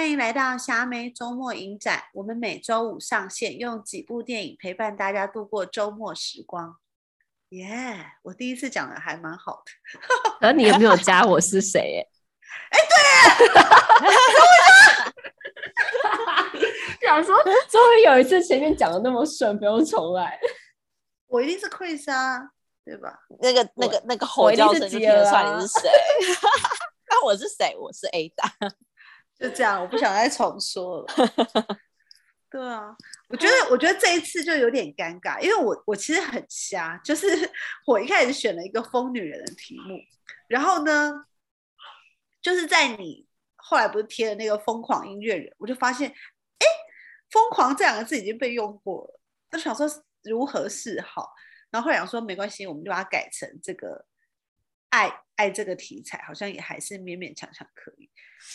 欢迎来到霞梅周末影展。我们每周五上线，用几部电影陪伴大家度过周末时光。耶、yeah！我第一次讲的还蛮好的。而你有没有加我是谁？哎，对耶！想说，终于有一次前面讲的那么顺，不用重来。我一定是 Chris 啊，对吧？那个、那个、那个吼叫声就听得出来你是谁。那我是谁？我是 Ada。就这样，我不想再重说了。对啊，我觉得，我觉得这一次就有点尴尬，因为我我其实很瞎，就是 我一开始选了一个疯女人的题目，然后呢，就是在你后来不是贴了那个疯狂音乐人，我就发现，哎，疯狂这两个字已经被用过了，就想说如何是好，然后后来想说没关系，我们就把它改成这个爱爱这个题材，好像也还是勉勉强强可以。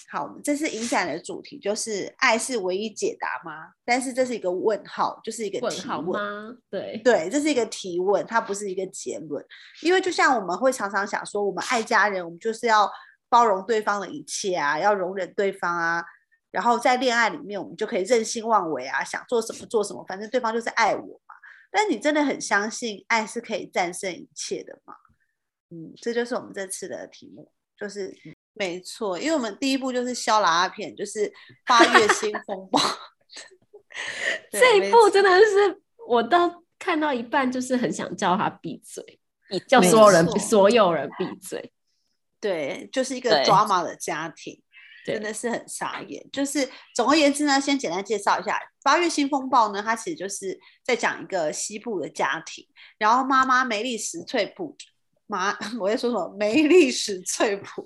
好，我们这次影展的主题就是“爱是唯一解答吗？”但是这是一个问号，就是一个提问，问号吗？对对，这是一个提问，它不是一个结论。因为就像我们会常常想说，我们爱家人，我们就是要包容对方的一切啊，要容忍对方啊。然后在恋爱里面，我们就可以任性妄为啊，想做什么做什么，反正对方就是爱我嘛。但你真的很相信爱是可以战胜一切的吗？嗯，这就是我们这次的题目，就是。没错，因为我们第一步就是萧拉片，就是 八月新风暴。这一部真的是我到看到一半，就是很想叫他闭嘴，叫所有人所有人闭嘴。对，就是一个 drama 的家庭，真的是很傻眼。就是总而言之呢，先简单介绍一下八月新风暴呢，它其实就是在讲一个西部的家庭，然后妈妈梅丽史翠普。妈，我在说什么？没历史翠普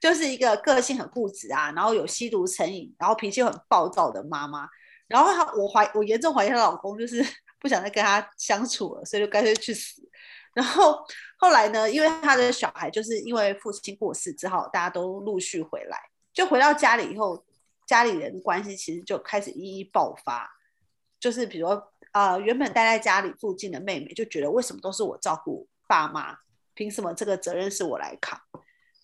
就是一个个性很固执啊，然后有吸毒成瘾，然后脾气很暴躁的妈妈。然后她，我怀我严重怀疑她老公就是 不想再跟她相处了，所以就干脆去死。然后后来呢，因为她的小孩就是因为父亲过世之后，大家都陆续回来，就回到家里以后，家里人关系其实就开始一一爆发。就是比如说，呃，原本待在家里附近的妹妹就觉得为什么都是我照顾爸妈。凭什么这个责任是我来扛？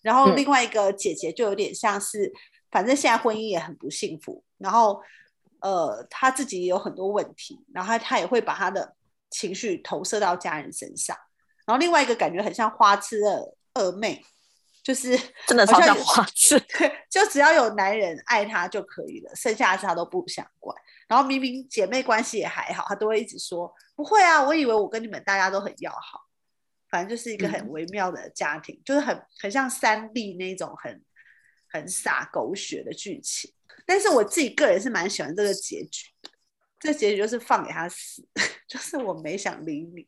然后另外一个姐姐就有点像是，嗯、反正现在婚姻也很不幸福，然后呃，她自己也有很多问题，然后她她也会把她的情绪投射到家人身上。然后另外一个感觉很像花痴的二妹，就是 真的超像花痴，对，就只要有男人爱她就可以了，剩下的事她都不想管。然后明明姐妹关系也还好，她都会一直说不会啊，我以为我跟你们大家都很要好。反正就是一个很微妙的家庭，嗯、就是很很像三立那种很很洒狗血的剧情。但是我自己个人是蛮喜欢这个结局，这个结局就是放给他死，就是我没想理你。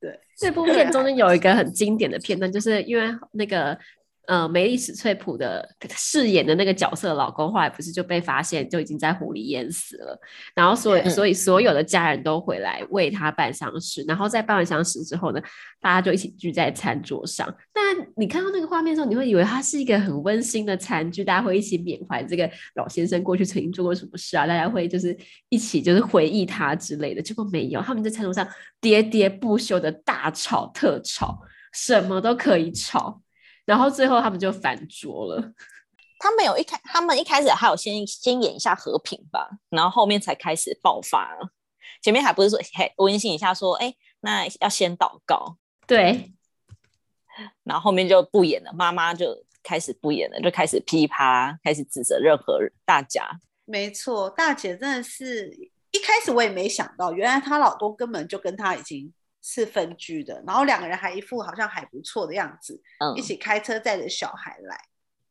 对，这部片中间有一个很经典的片段，就是因为那个。呃，梅丽史翠普的饰演的那个角色的老公，后来不是就被发现就已经在湖里淹死了，然后所以所以所有的家人都回来为他办丧事，然后在办完丧事之后呢，大家就一起聚在餐桌上。但你看到那个画面的时候，你会以为它是一个很温馨的餐具，大家会一起缅怀这个老先生过去曾经做过什么事啊，大家会就是一起就是回忆他之类的。结果没有，他们在餐桌上喋喋不休的大吵特吵，什么都可以吵。然后最后他们就反桌了。他们有一开，他们一开始还有先先演一下和平吧，然后后面才开始爆发。前面还不是说嘿温馨一下说，哎，那要先祷告。对。然后后面就不演了，妈妈就开始不演了，就开始噼啪，开始指责任何大家。没错，大姐真的是一开始我也没想到，原来她老公根本就跟她已经。是分居的，然后两个人还一副好像还不错的样子，嗯、一起开车载着小孩来，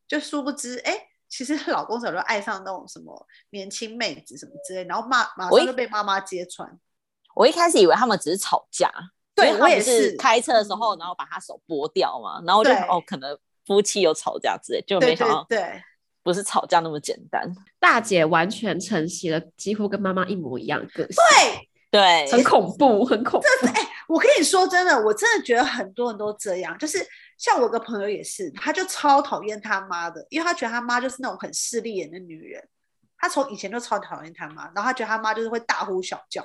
就殊不知，哎，其实老公早就爱上那种什么年轻妹子什么之类，然后马马上就被妈妈揭穿。我一开始以为他们只是吵架，对，我也是开车的时候，然后把他手剥掉嘛，然后就哦，可能夫妻有吵架之类，就没想到对，不是吵架那么简单。大姐完全承袭了几乎跟妈妈一模一样的个性，对对，很恐怖，很恐怖。我跟你说真的，我真的觉得很多人都这样，就是像我个朋友也是，他就超讨厌他妈的，因为他觉得他妈就是那种很势利眼的女人，他从以前就超讨厌他妈，然后他觉得他妈就是会大呼小叫，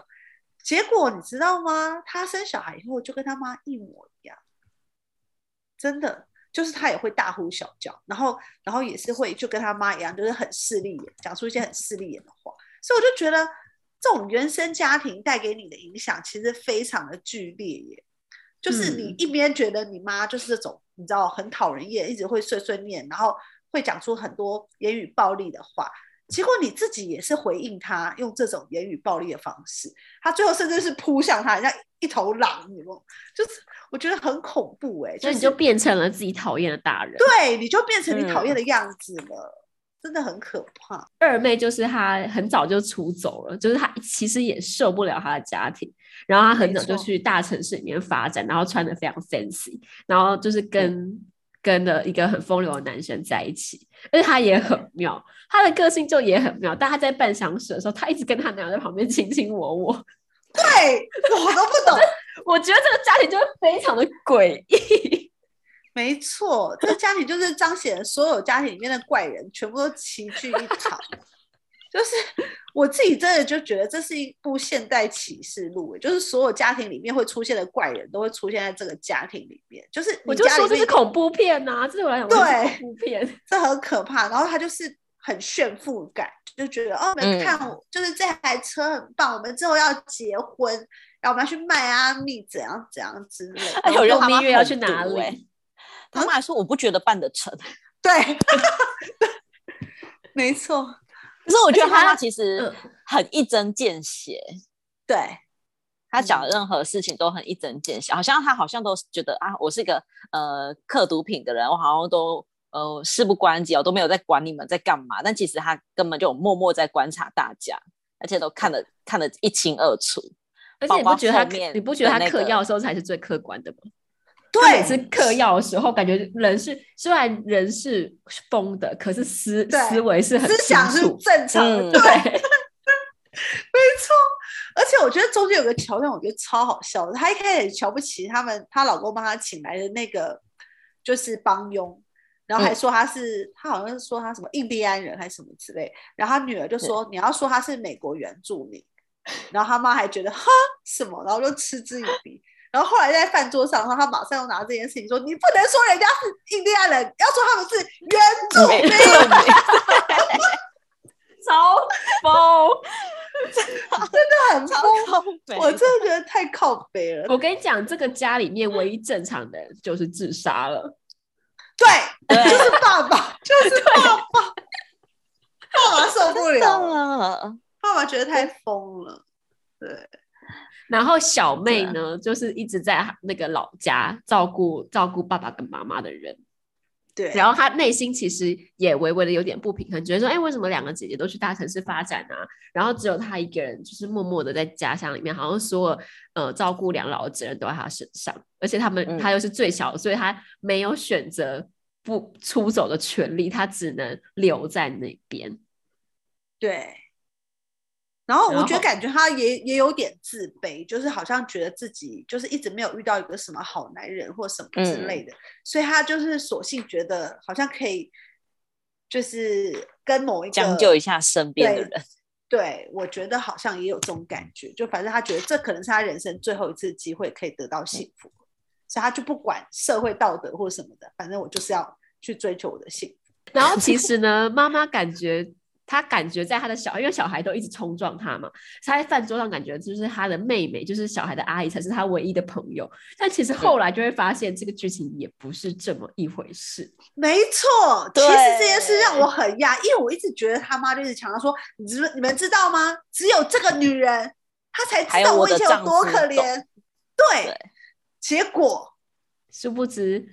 结果你知道吗？他生小孩以后就跟他妈一模一样，真的，就是他也会大呼小叫，然后然后也是会就跟他妈一样，就是很势利眼，讲出一些很势利眼的话。所以我就觉得这种原生家庭带给你的影响其实非常的剧烈耶。就是你一边觉得你妈就是这种，你知道很讨人厌，一直会碎碎念，然后会讲出很多言语暴力的话。结果你自己也是回应他，用这种言语暴力的方式，他最后甚至是扑向他，像一头狼，你懂？就是我觉得很恐怖哎、欸，所以你就变成了自己讨厌的大人，对，你就变成你讨厌的样子了，嗯、真的很可怕。二妹就是她很早就出走了，就是她其实也受不了她的家庭，然后她很早就去大城市里面发展，然后穿的非常 fancy，然后就是跟。嗯跟了一个很风流的男生在一起，而且她也很妙，她的个性就也很妙。但她在办丧事的时候，她一直跟她男友在旁边卿卿我我。对，我都不懂。我觉得这个家庭就会非常的诡异。没错，这个家庭就是彰显了所有家庭里面的怪人全部都齐聚一堂。就是我自己真的就觉得这是一部现代启示录，就是所有家庭里面会出现的怪人都会出现在这个家庭里面。就是我就说这是恐怖片呐、啊，这对我来讲对恐怖片，这很可怕。然后他就是很炫富感，就觉得哦，你们看，就是这台车很棒，我们之后要结婚，然后我们要去迈阿密，怎样怎样之类的。有人蜜月要去哪里？他们还说我不觉得办得成。对，没错。可是我觉得他其实很一针见血，对他讲的任何事情都很一针见血，好像他好像都觉得啊，我是一个呃嗑毒品的人，我好像都呃事不关己，我都没有在管你们在干嘛，但其实他根本就默默在观察大家，而且都看得看得一清二楚。而且你不觉得他，你不觉得他嗑药的时候才是最客观的吗？对，每次嗑药的时候，感觉人是虽然人是疯的，可是思思维是很思想是正常的。嗯、对，没错。而且我觉得中间有个桥段，我觉得超好笑的。她一开始瞧不起他们，她老公帮她请来的那个就是帮佣，然后还说他是、嗯、他好像是说他什么印第安人还是什么之类。然后他女儿就说、嗯、你要说他是美国原住民，然后他妈还觉得哈什么，然后就嗤之以鼻。然后后来在饭桌上，然后他马上又拿这件事情说：“你不能说人家是印第安人，要说他们是原住民。”超疯，真的很疯，我真的觉得太靠北了。我跟你讲，这个家里面唯一正常的就是自杀了。对，就是爸爸，就是爸爸，爸爸受不了了，爸爸觉得太疯了。对。然后小妹呢，就是一直在那个老家照顾照顾爸爸跟妈妈的人，对。然后她内心其实也微微的有点不平衡，觉得说，哎，为什么两个姐姐都去大城市发展啊？然后只有她一个人，就是默默的在家乡里面，好像说，呃，照顾两老的责任都在她身上，而且他们她又是最小的，所以她没有选择不出走的权利，她只能留在那边。对。然后我觉得感觉他也也有点自卑，就是好像觉得自己就是一直没有遇到一个什么好男人或什么之类的，嗯、所以他就是索性觉得好像可以，就是跟某一个将就一下身边的人。对，对，我觉得好像也有这种感觉，就反正他觉得这可能是他人生最后一次机会可以得到幸福，嗯、所以他就不管社会道德或什么的，反正我就是要去追求我的幸福。然后其 实呢，妈妈感觉。他感觉在他的小孩，因为小孩都一直冲撞他嘛，他在饭桌上感觉就是他的妹妹，就是小孩的阿姨才是他唯一的朋友。但其实后来就会发现，这个剧情也不是这么一回事。没错，其实这件事让我很讶异，因为我一直觉得他妈就是强调说，你知你们知道吗？只有这个女人，她才知道我以前有多可怜。对，对，结果殊不知，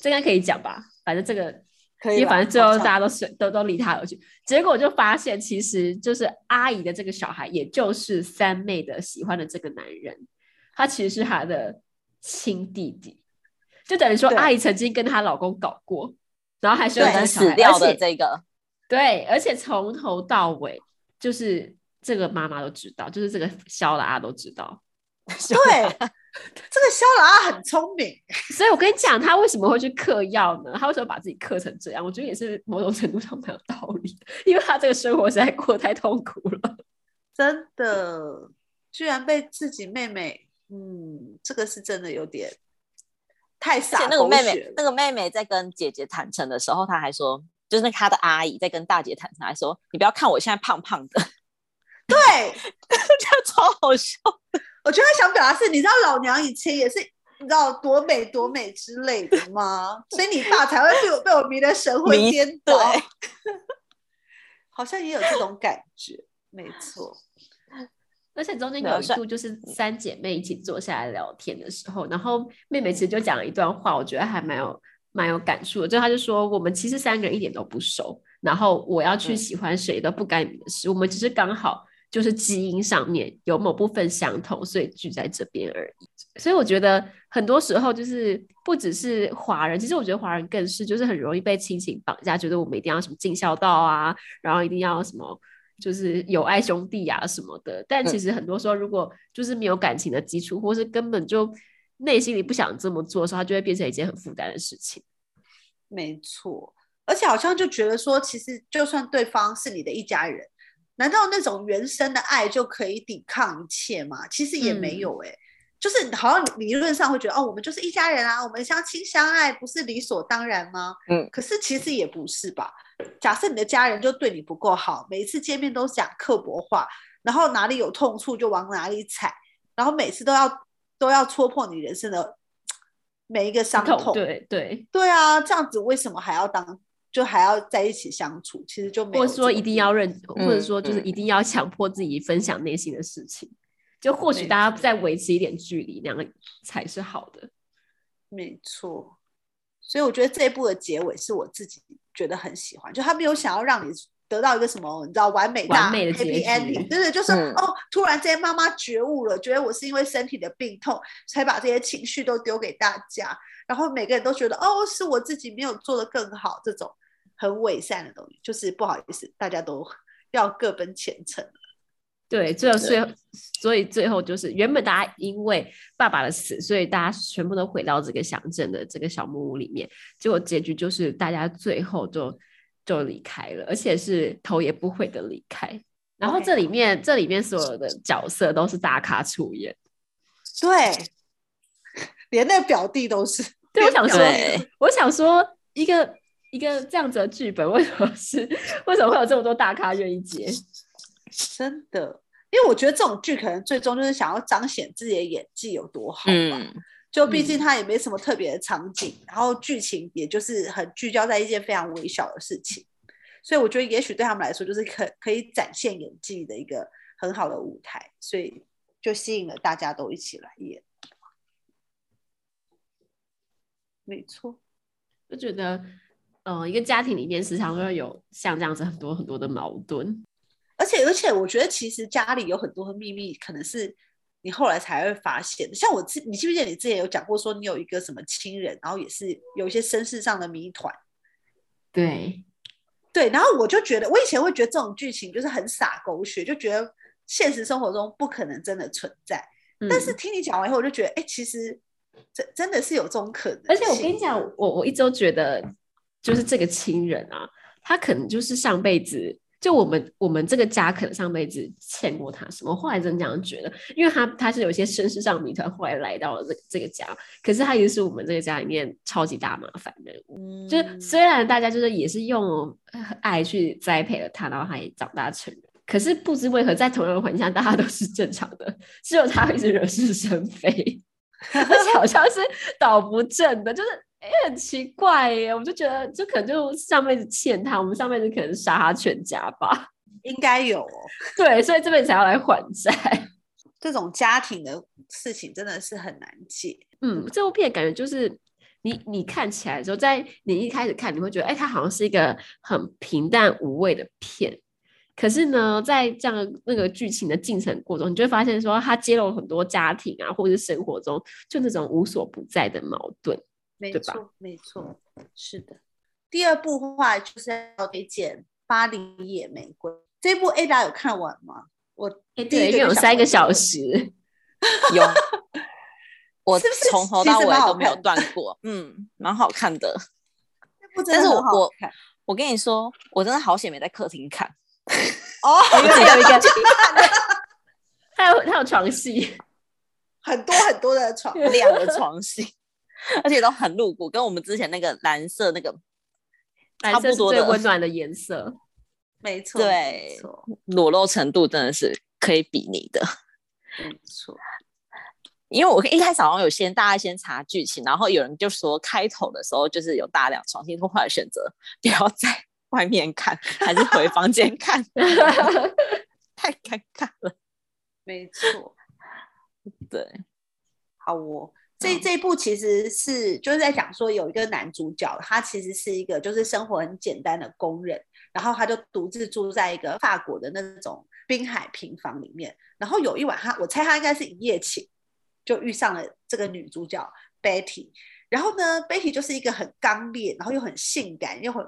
这应该可以讲吧？反正这个。因为反正最后大家都是都都离他而去，结果就发现其实就是阿姨的这个小孩，也就是三妹的喜欢的这个男人，他其实是她的亲弟弟，就等于说阿姨曾经跟她老公搞过，然后还是有个死掉的这个，对，而且从头到尾就是这个妈妈都知道，就是这个肖拉都知道，对。这个肖老二很聪明，所以我跟你讲，他为什么会去嗑药呢？他为什么把自己嗑成这样？我觉得也是某种程度上蛮有道理，因为他这个生活实在过得太痛苦了，真的，居然被自己妹妹，嗯，这个是真的有点太傻。而且那个妹妹，那个妹妹在跟姐姐坦诚的时候，她还说，就是那她的阿姨在跟大姐坦诚，还说：“你不要看我现在胖胖的。”对，这样超好笑。我觉得他想表达是，你知道老娘以前也是，你知道多美多美之类的吗？所以你爸才会被我被我迷得神魂颠倒。好像也有这种感觉，没错。而且中间有一度就是三姐妹一起坐下来聊天的时候，然后妹妹其实就讲了一段话，我觉得还蛮有蛮有感触的。就她就说，我们其实三个人一点都不熟，然后我要去喜欢谁都不干你的事，嗯、我们只是刚好。就是基因上面有某部分相同，所以聚在这边而已。所以我觉得很多时候就是不只是华人，其实我觉得华人更是，就是很容易被亲情绑架，觉得我们一定要什么尽孝道啊，然后一定要什么就是友爱兄弟啊什么的。但其实很多时候，如果就是没有感情的基础，或是根本就内心里不想这么做的时候，它就会变成一件很负担的事情。没错，而且好像就觉得说，其实就算对方是你的一家人。难道那种原生的爱就可以抵抗一切吗？其实也没有哎、欸，嗯、就是好像理论上会觉得哦，我们就是一家人啊，我们相亲相爱不是理所当然吗？嗯，可是其实也不是吧。假设你的家人就对你不够好，每一次见面都讲刻薄话，然后哪里有痛处就往哪里踩，然后每次都要都要戳破你人生的 每一个伤痛，对对对啊，这样子为什么还要当？就还要在一起相处，其实就没有，或者说一定要认，嗯、或者说就是一定要强迫自己分享内心的事情，嗯、就或许大家再维持一点距离，那样才是好的。没错，所以我觉得这一部的结尾是我自己觉得很喜欢，就他没有想要让你得到一个什么，你知道完美大完美的结局 ending，对对，就是、嗯、哦，突然这些妈妈觉悟了，觉得我是因为身体的病痛才把这些情绪都丢给大家，然后每个人都觉得哦，是我自己没有做的更好，这种。很伪善的东西，就是不好意思，大家都 要各奔前程。对，最后最后，所以最后就是原本大家因为爸爸的死，所以大家全部都回到这个乡镇的这个小木屋里面。结果结局就是大家最后就就离开了，而且是头也不回的离开。然后这里面.这里面所有的角色都是大咖出演，对，连那表弟都是。对，我想说，我想说一个。一个这样子的剧本，为什么是为什么会有这么多大咖愿意接？真的，因为我觉得这种剧可能最终就是想要彰显自己的演技有多好吧。嗯，就毕竟他也没什么特别的场景，嗯、然后剧情也就是很聚焦在一件非常微小的事情，所以我觉得也许对他们来说就是可可以展现演技的一个很好的舞台，所以就吸引了大家都一起来演。没错，我觉得。呃，一个家庭里面时常会有像这样子很多很多的矛盾，而且而且我觉得其实家里有很多的秘密，可能是你后来才会发现的。像我之，你记不记得你之前有讲过说你有一个什么亲人，然后也是有一些身世上的谜团。对，对，然后我就觉得，我以前会觉得这种剧情就是很洒狗血，就觉得现实生活中不可能真的存在。嗯、但是听你讲完以后，我就觉得，哎，其实真真的是有这种可能。而且我跟你讲，我我一直都觉得。就是这个亲人啊，他可能就是上辈子就我们我们这个家可能上辈子欠过他什么，后来真这样觉得，因为他他是有一些身世上谜团，后来来到了这这个家，可是他也是我们这个家里面超级大麻烦人物。嗯、就是虽然大家就是也是用爱去栽培了他，然后他也长大成人，可是不知为何在同样的环境下，大家都是正常的，只有他一直惹是生非，而且好像是倒不正的，就是。也、欸、很奇怪耶，我就觉得就可能就上辈子欠他，我们上辈子可能杀他全家吧，应该有哦。对，所以这辈子才要来还债。这种家庭的事情真的是很难解。嗯，这部片感觉就是你你看起来的时候，在你一开始看，你会觉得哎，它好像是一个很平淡无味的片。可是呢，在这样那个剧情的进程过程中，你就会发现说，它揭露了很多家庭啊，或者是生活中就那种无所不在的矛盾。没错，没错，是的。第二部的话就是要推荐《巴黎野玫瑰》这部，Ada 有看完吗？我对，因为有三个小时，有。我从头到尾都没有断过，嗯，蛮好看的。但是我我我跟你说，我真的好险没在客厅看。哦，因为有一个，他有他有床戏，很多很多的床，两个床戏。而且都很露骨，跟我们之前那个蓝色那个差不多的温暖的颜色，没错，对，裸露程度真的是可以比拟的，没错。因为我一开始好像有先大家先查剧情，然后有人就说开头的时候就是有大量床戏，后来选择不要在外面看，还是回房间看，太尴尬了。没错，对，好哦。这这一部其实是就是在讲说有一个男主角，他其实是一个就是生活很简单的工人，然后他就独自住在一个法国的那种滨海平房里面，然后有一晚他我猜他应该是一夜情。就遇上了这个女主角 Betty，然后呢，Betty 就是一个很刚烈，然后又很性感，又很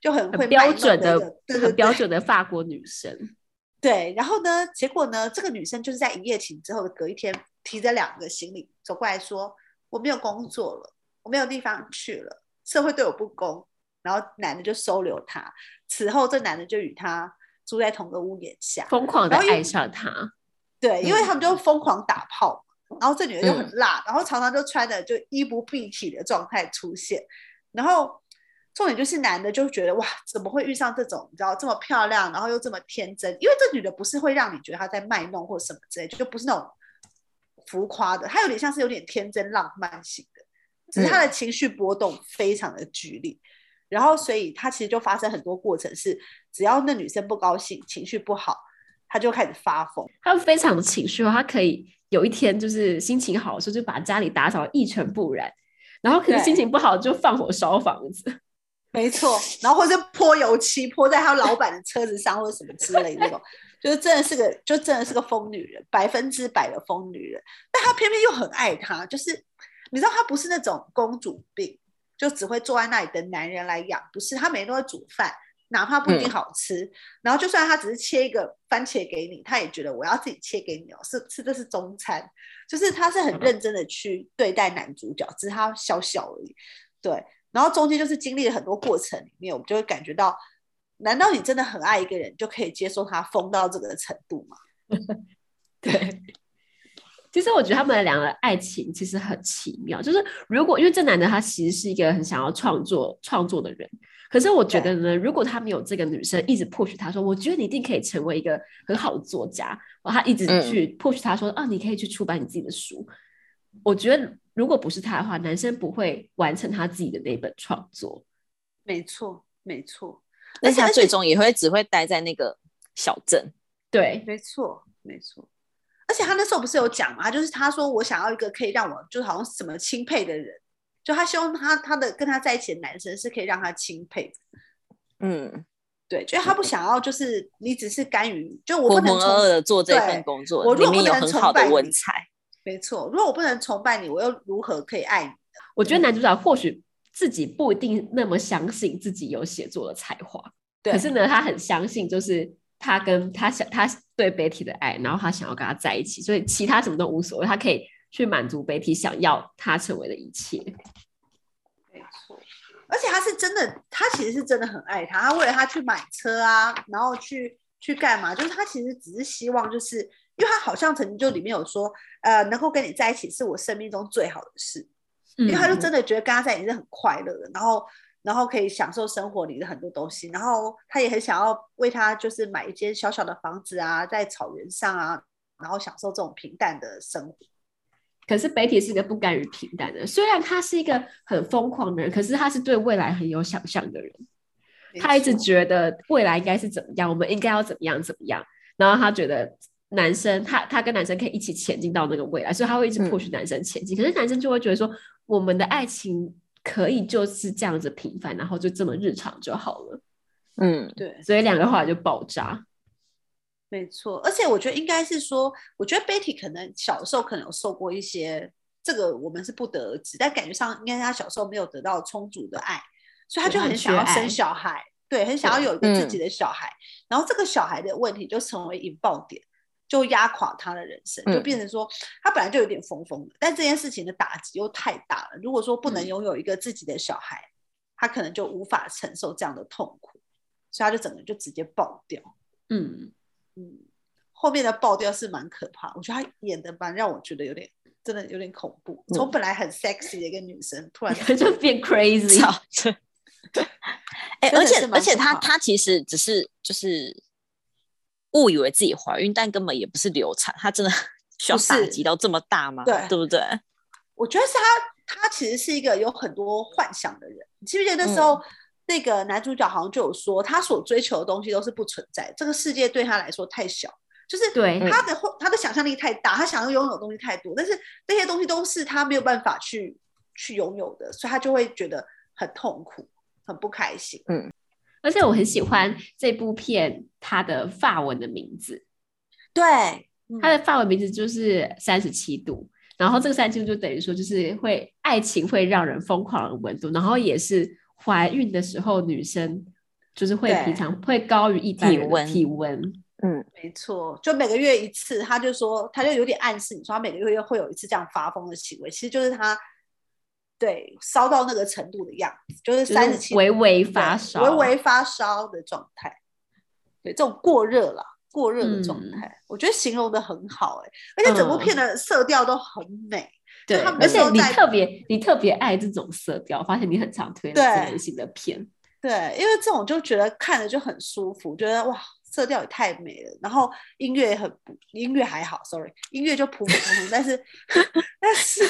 就很会标准的，对对对，标准的法国女生。对，然后呢，结果呢，这个女生就是在一夜情之后的隔一天，提着两个行李走过来说：“我没有工作了，我没有地方去了，社会对我不公。”然后男的就收留她。此后，这男的就与她住在同个屋檐下，疯狂的爱上她。对，因为他们就疯狂打炮。然后这女的就很辣，嗯，然后常常就穿的就衣不蔽体的状态出现，然后重点就是男的就觉得哇，怎么会遇上这种你知道这么漂亮，然后又这么天真？因为这女的不是会让你觉得她在卖弄或什么之类，就不是那种浮夸的，他有点像是有点天真浪漫型的，只是他的情绪波动非常的剧烈，嗯，然后所以他其实就发生很多过程是，只要那女生不高兴，情绪不好，他就开始发疯，他非常的情绪化，他可以。有一天就是心情好的时候，就把家里打扫一尘不染，然后可能心情不好就放火烧房子，没错，然后或者泼油漆泼在他老板的车子上或者什么之类的那种，就是真的是个就真的是个疯女人，百分之百的疯女人，但她偏偏又很爱他，就是你知道她不是那种公主病，就只会坐在那里等男人来养，不是，她每天都会煮饭。哪怕不一定好吃，嗯，然后就算她只是切一个番茄给你，她也觉得我要自己切给你哦，是吃的是中餐，就是她是很认真的去对待男主角，只是他小小而已。对，然后中间就是经历了很多过程里面，我们就会感觉到，难道你真的很爱一个人，就可以接受他疯到这个程度吗？对，其实我觉得他们的两个爱情其实很奇妙，就是如果因为这男的他其实是一个很想要创作创作的人。可是我觉得呢，如果他没有这个女生一直 push 他说，我觉得你一定可以成为一个很好的作家，然后他一直去 push 他说，啊，你可以去出版你自己的书。我觉得如果不是他的话，男生不会完成他自己的那本创作。没错，没错。而且他最终也会只会待在那个小镇。对，没错，没错。而且他那时候不是有讲嘛？就是他说我想要一个可以让我就是好像什么钦佩的人。就他希望他他的跟他在一起的男生是可以让他钦佩的，嗯，对，就是他不想要，就是你只是甘于就我不能浑浑噩噩的做这份工作，我如果不能崇拜文采，没错，如果我不能崇拜你，我又如何可以爱你？我觉得男主角或许自己不一定那么相信自己有写作的才华，对，可是呢，他很相信，就是他跟他想他对 Betty 的爱，然后他想要跟他在一起，所以其他什么都无所谓，他可以。去满足 Betty 想要他成为的一切，没错，而且他是真的，他其实是真的很爱他，他为了他去买车啊，然后去去干嘛？就是他其实只是希望，就是因为他好像曾经就里面有说，呃，能够跟你在一起是我生命中最好的事，嗯，因为他就真的觉得跟他在一起是很快乐的，然后然后可以享受生活里的很多东西，然后他也很想要为他就是买一间小小的房子啊，在草原上啊，然后享受这种平淡的生活。可是 Betty 是一个不甘于平淡的，虽然他是一个很疯狂的人，可是他是对未来很有想象的人。他一直觉得未来应该是怎么样，我们应该要怎么样怎么样。然后他觉得男生，他他跟男生可以一起前进到那个未来，所以他会一直 push 男生前进。嗯。可是男生就会觉得说，我们的爱情可以就是这样子平凡，然后就这么日常就好了。嗯，对。所以两个后来就爆炸。没错，而且我觉得应该是说，我觉得 Betty 可能小时候可能有受过一些，这个我们是不得而知，但感觉上应该他小时候没有得到充足的爱，所以他就很想要生小孩，对，很想要有一个自己的小孩，嗯，然后这个小孩的问题就成为引爆点，就压垮他的人生，就变成说他本来就有点疯疯的，但这件事情的打击又太大了。如果说不能拥有一个自己的小孩，他可能就无法承受这样的痛苦，所以他就整个就直接爆掉，嗯。嗯，后面的爆掉是蛮可怕，我觉得他演的蛮让我觉得有点真的有点恐怖。从本来很 sexy 的一个女生，突然 就变 crazy。哎，而且而且她她其实只是就是误以为自己怀孕，但根本也不是流产，她真的需要打击到这么大吗？对，对不对？我觉得是她，她其实是一个有很多幻想的人。你记不记得那时候？嗯那个男主角好像就有说，他所追求的东西都是不存在，这个世界对他来说太小，就是对他的他的想象力太大，他想要拥有的东西太多，但是那些东西都是他没有办法去去拥有的，所以他就会觉得很痛苦，很不开心。嗯，而且我很喜欢这部片它的法文的名字，对，它的法文名字就是三十七度，然后这个三十七度就等于说就是会爱情会让人疯狂的温度，然后也是。怀孕的时候，女生就是会平常会高于一般人的体温。嗯，没错，就每个月一次。他就说，他就有点暗示你说，他每个月会有一次这样发疯的行为，其实就是他对烧到那个程度的样子，就是三十七微微发烧，微微发烧的状态。对，这种过热了，过热的状态，嗯，我觉得形容的很好，欸，哎，而且整部片的色调都很美。嗯对，而且你特别你特别爱这种色调，发现你很常推这类型的片。对，因为这种就觉得看着就很舒服，觉得哇，色调也太美了。然后音乐也很，音乐还好，sorry，音乐就普普通通，但是 但是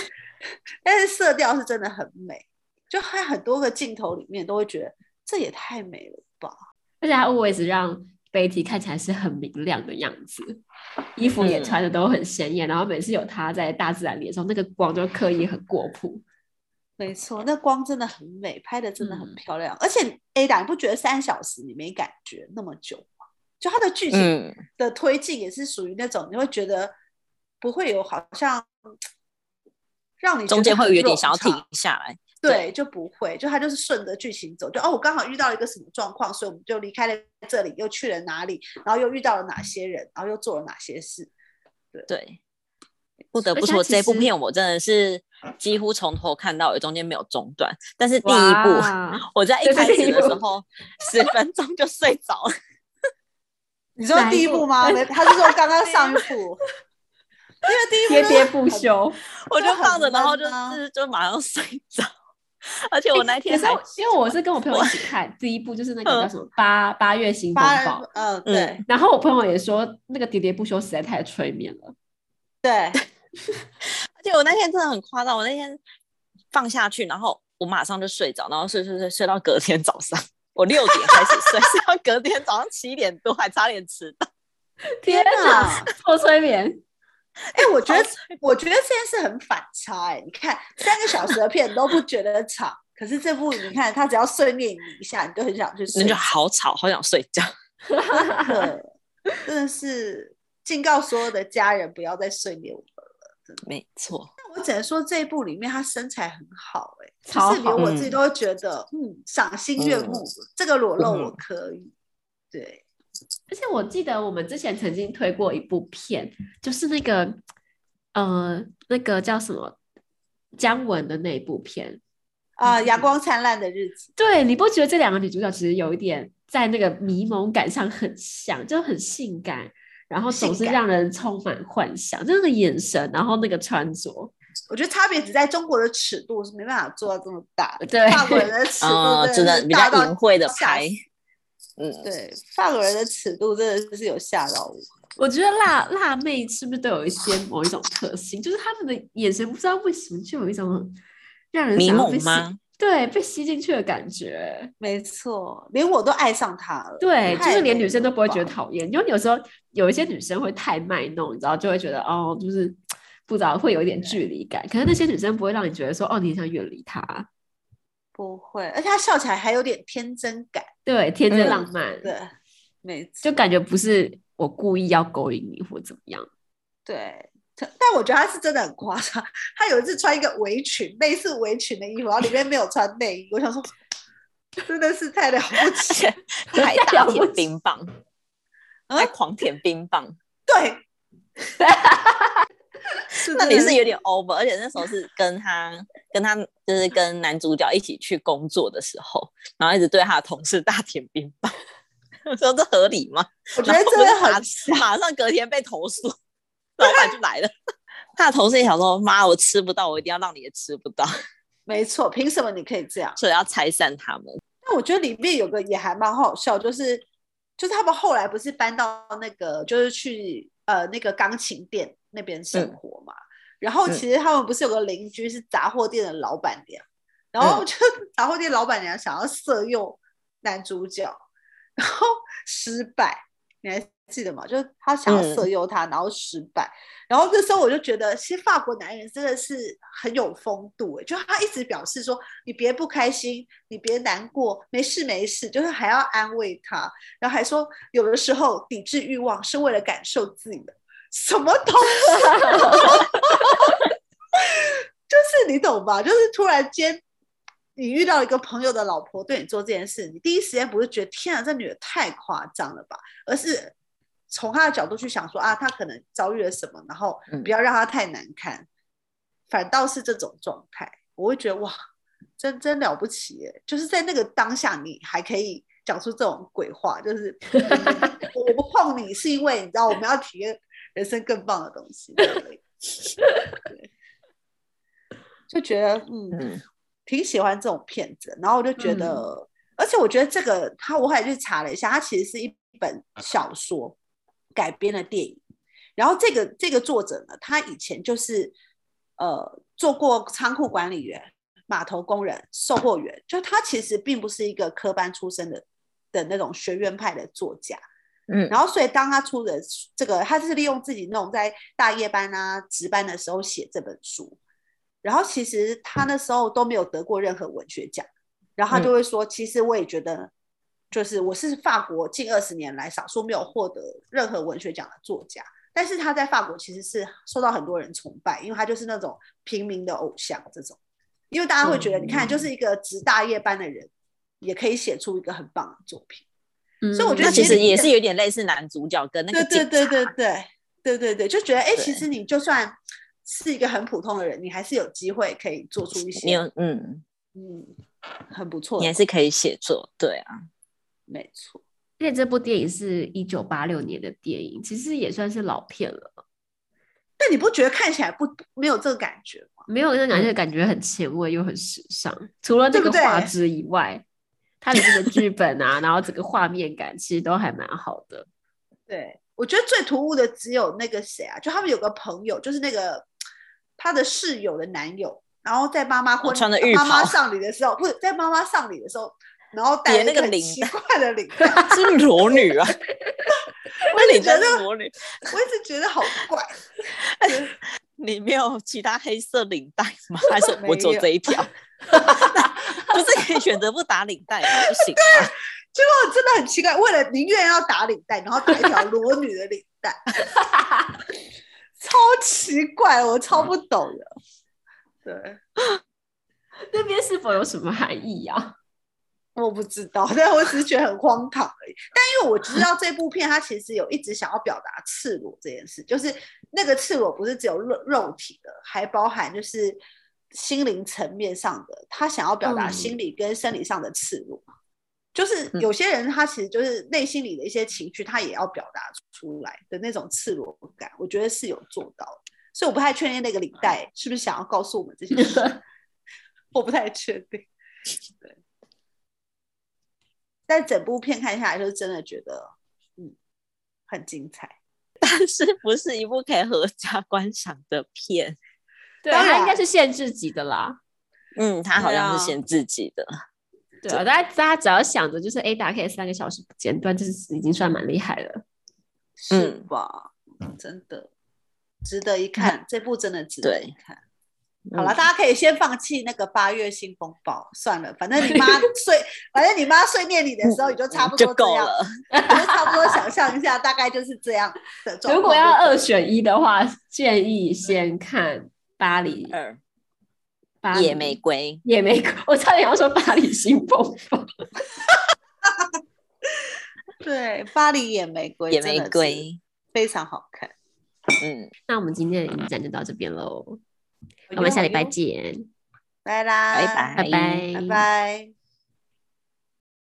但是色调是真的很美，就它很多个镜头里面都会觉得这也太美了吧。而且他 always 让。Betty 看起来是很明亮的样子，衣服也穿的都很鲜艳，嗯，然后每次有它在大自然里的时候，那个光就刻意很过曝。没错，那光真的很美，拍的真的很漂亮。嗯、而且 Ada，你不觉得三小时你没感觉那么久吗？就它的剧情的推进也是属于那种你会觉得不会有好像让你中间会有点想要停下来。对，就不会，就他就是顺着剧情走，就哦，我刚好遇到了一个什么状况，所以我们就离开了这里，又去了哪里，然后又遇到了哪些人，然后又做了哪些事。对，对，不得不说这部片我真的是几乎从头看到尾，中间没有中断。但是第一部我在一开始的时候 十分钟就睡着了。你说第一部吗？他是说刚刚上 一部。因为第一部喋喋不休，我就放着，然后就是就马上睡着。而且我那天还因为我是跟我朋友一起看第一部，就是那个叫什么八八月新风暴，嗯，对。然后我朋友也说那个喋喋不休实在太催眠了，对。而且我那天真的很夸张，我那天放下去，然后我马上就睡着，然后睡睡睡睡到隔天早上，我六点开始睡，睡到隔天早上七点多，还差点迟到。天哪，做催眠！哎、欸，我觉得，我觉得这件事很反差哎、欸。你看，三个小时的片都不觉得吵，可是这部你看，他只要碎念你一下，你就很想去睡。那就好吵，好想睡觉。真的是警告所有的家人不要再碎念我们了。真的没错。那我只能说这一部里面他身材很好哎、欸，就是连我自己都会觉得嗯赏心悦目、嗯。这个裸露我可以，嗯、对。而且我记得我们之前曾经推过一部片，就是那个呃，那个叫什么姜文的那一部片啊，呃《阳光灿烂的日子》。对，你不觉得这两个女主角其实有一点在那个迷蒙感上很像，就很性感，然后总是让人充满幻想，就那个眼神，然后那个穿着，我觉得差别只在中国的尺度是没办法做到这么大，对，法国人的 尺度真的比较隐晦的拍。嗯，对，法国人的尺度真的是有吓到我。我觉得辣辣妹是不是都有一些某一种特性，就是他们的眼神不知道为什么就有一种让人想被吸，对，被吸进去的感觉。没错，连我都爱上她了。对，就是连女生都不会觉得讨厌，因为有时候有一些女生会太卖弄，你知道，就会觉得哦，就是不知道会有一点距离感。可是那些女生不会让你觉得说哦，你想远离他。不会，而且他笑起来还有点天真感，对，天真浪漫，嗯、对，没错，就感觉不是我故意要勾引你或怎么样，对，但我觉得他是真的很夸张。他有一次穿一个围裙，类似围裙的衣服，然后里面没有穿内衣，我想说，真的是太了不起，还大舔冰棒，还狂舔冰棒，对。那你是有点 over，而且那时候是跟他跟他就是跟男主角一起去工作的时候，然后一直对他的同事大舔冰棒，说这合理吗？我觉得真的很马上隔天被投诉，老板就来了。他的同事也想说：“妈，我吃不到，我一定要让你也吃不到。”没错，凭什么你可以这样？所以要拆散他们。那我觉得里面有个也还蛮好笑，就是就是他们后来不是搬到那个，就是去呃那个钢琴店那边生活嘛。嗯、然后其实他们不是有个邻居是杂货店的老板娘，嗯、然后就 杂货店老板娘想要色诱男主角，然后失败。你还记得吗？就是他想要色诱他，嗯、然后失败。然后这时候我就觉得，其实法国男人真的是很有风度诶，就他一直表示说：“你别不开心，你别难过，没事没事。”就是还要安慰他，然后还说有的时候抵制欲望是为了感受自由。什么东西？就是你懂吧？就是突然间你遇到一个朋友的老婆对你做这件事，你第一时间不是觉得天啊，这女的太夸张了吧？而是。从她的角度去想说啊，她可能遭遇了什么，然后不要让她太难看，嗯、反倒是这种状态，我会觉得哇，真真了不起耶！就是在那个当下，你还可以讲出这种鬼话，就是 我不碰你是因为你知道我们要体验人生更棒的东西，对，就觉得嗯，挺喜欢这种片子，然后我就觉得，嗯、而且我觉得这个他我后来去查了一下，它其实是一本小说。改编的电影，然后这个这个作者呢，他以前就是呃做过仓库管理员、码头工人、售货员，就他其实并不是一个科班出身的的那种学院派的作家，嗯，然后所以当他出的这个，他是利用自己那种在大夜班啊值班的时候写这本书，然后其实他那时候都没有得过任何文学奖，然后他就会说，其实我也觉得。就是我是法国近二十年来少数没有获得任何文学奖的作家，但是他在法国其实是受到很多人崇拜，因为他就是那种平民的偶像这种，因为大家会觉得，你看就是一个值大夜班的人，也可以写出一个很棒的作品，嗯、所以我觉得其实也是有点类似男主角跟那个对对对对对对对对，就觉得哎，其实你就算是一个很普通的人，你还是有机会可以做出一些，嗯嗯很不错，你还是可以写作，对啊。没错，因为这部电影是一九八六年的电影，其实也算是老片了。但你不觉得看起来不没有这个感觉吗？没有那感觉，感觉很前卫又很时尚。除了这个画质以外，对对它的这个剧本啊，然后整个画面感其实都还蛮好的。对，我觉得最突兀的只有那个谁啊，就他们有个朋友，就是那个他的室友的男友，然后在妈妈婚穿的浴袍妈妈丧礼的时候，不是在妈妈上礼的时候。然后戴那个奇怪的领带，是裸女啊！我一直觉得裸女，我一直觉得好怪。你没有其他黑色领带吗？还是我走这一条？不是可以选择不打领带吗？不行吗？结果真的很奇怪，为了宁愿要打领带，然后打一条裸女的领带，超奇怪，我超不懂的。对，那边是否有什么含义呀？我不知道，但我只是觉得很荒唐而已。但因为我知道这部片，它其实有一直想要表达赤裸这件事，就是那个赤裸不是只有肉肉体的，还包含就是心灵层面上的。他想要表达心理跟生理上的赤裸，嗯、就是有些人他其实就是内心里的一些情绪，他也要表达出来的那种赤裸感。我觉得是有做到的，所以我不太确定那个领带是不是想要告诉我们这些事，我不太确定。对。但整部片看下来，就是真的觉得，嗯，很精彩，但 是不是一部可以合家 观赏的片。对，它应该是限制级的啦。嗯，它好像是限制级的。对啊，大家大家只要想着就是，A，打可以三个小时不间断，这是已经算蛮厉害了，是吧？嗯，真的值得一看，嗯，这部真的值得一看。好了，大家可以先放弃那个八月新风暴，算了，反正你妈 碎，反正你妈碎念你的时候，你就差不多这样，够了，你就差不多想象一下，大概就是这样的状况。如果要二选一的话，建议先看巴黎二，巴黎野玫瑰，野玫瑰，我差点要说巴黎新风暴。对，巴黎野玫瑰，野玫瑰非常好看。嗯，那我们今天的影展就到这边喽。我们下礼拜见，拜啦，拜拜，拜拜，拜拜。